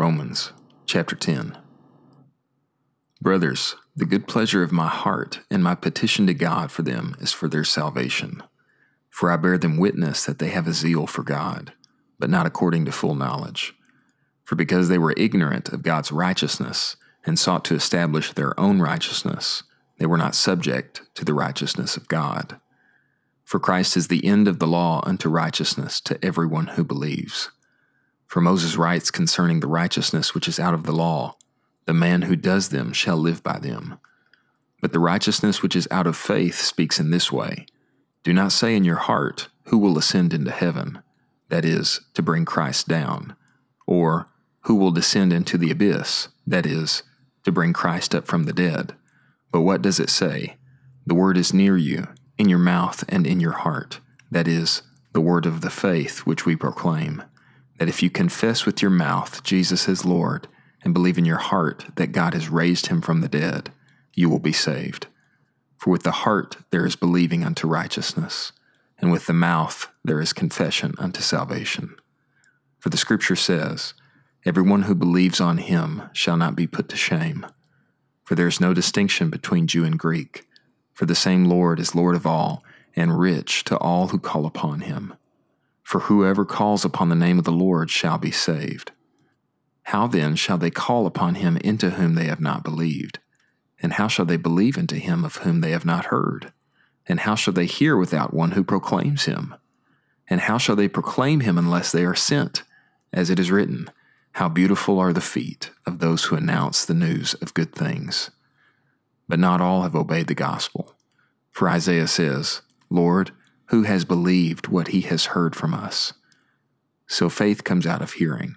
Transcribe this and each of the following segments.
Romans chapter 10. Brothers, the good pleasure of my heart and my petition to God for them is for their salvation. For I bear them witness that they have a zeal for God, but not according to full knowledge. For because they were ignorant of God's righteousness and sought to establish their own righteousness, they were not subject to the righteousness of God. For Christ is the end of the law unto righteousness to everyone who believes. For Moses writes concerning the righteousness which is out of the law, the man who does them shall live by them. But the righteousness which is out of faith speaks in this way Do not say in your heart, Who will ascend into heaven? That is, to bring Christ down. Or, Who will descend into the abyss? That is, to bring Christ up from the dead. But what does it say? The word is near you, in your mouth and in your heart. That is, the word of the faith which we proclaim that if you confess with your mouth Jesus is Lord and believe in your heart that God has raised him from the dead, you will be saved. For with the heart there is believing unto righteousness, and with the mouth there is confession unto salvation. For the Scripture says, Everyone who believes on him shall not be put to shame. For there is no distinction between Jew and Greek, for the same Lord is Lord of all, and rich to all who call upon him. For whoever calls upon the name of the Lord shall be saved. How then shall they call upon him into whom they have not believed? And how shall they believe into him of whom they have not heard? And how shall they hear without one who proclaims him? And how shall they proclaim him unless they are sent? As it is written, How beautiful are the feet of those who announce the news of good things. But not all have obeyed the gospel. For Isaiah says, Lord, who has believed what he has heard from us? So faith comes out of hearing,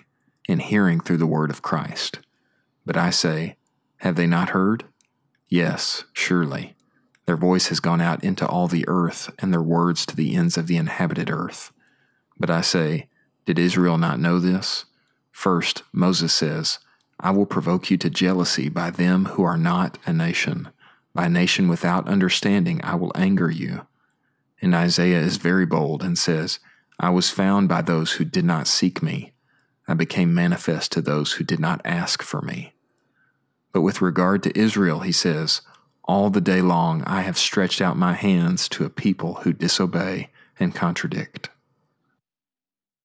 and hearing through the word of Christ. But I say, have they not heard? Yes, surely. Their voice has gone out into all the earth, and their words to the ends of the inhabited earth. But I say, did Israel not know this? First, Moses says, I will provoke you to jealousy by them who are not a nation. By a nation without understanding, I will anger you. And Isaiah is very bold and says, I was found by those who did not seek me. I became manifest to those who did not ask for me. But with regard to Israel, he says, All the day long I have stretched out my hands to a people who disobey and contradict.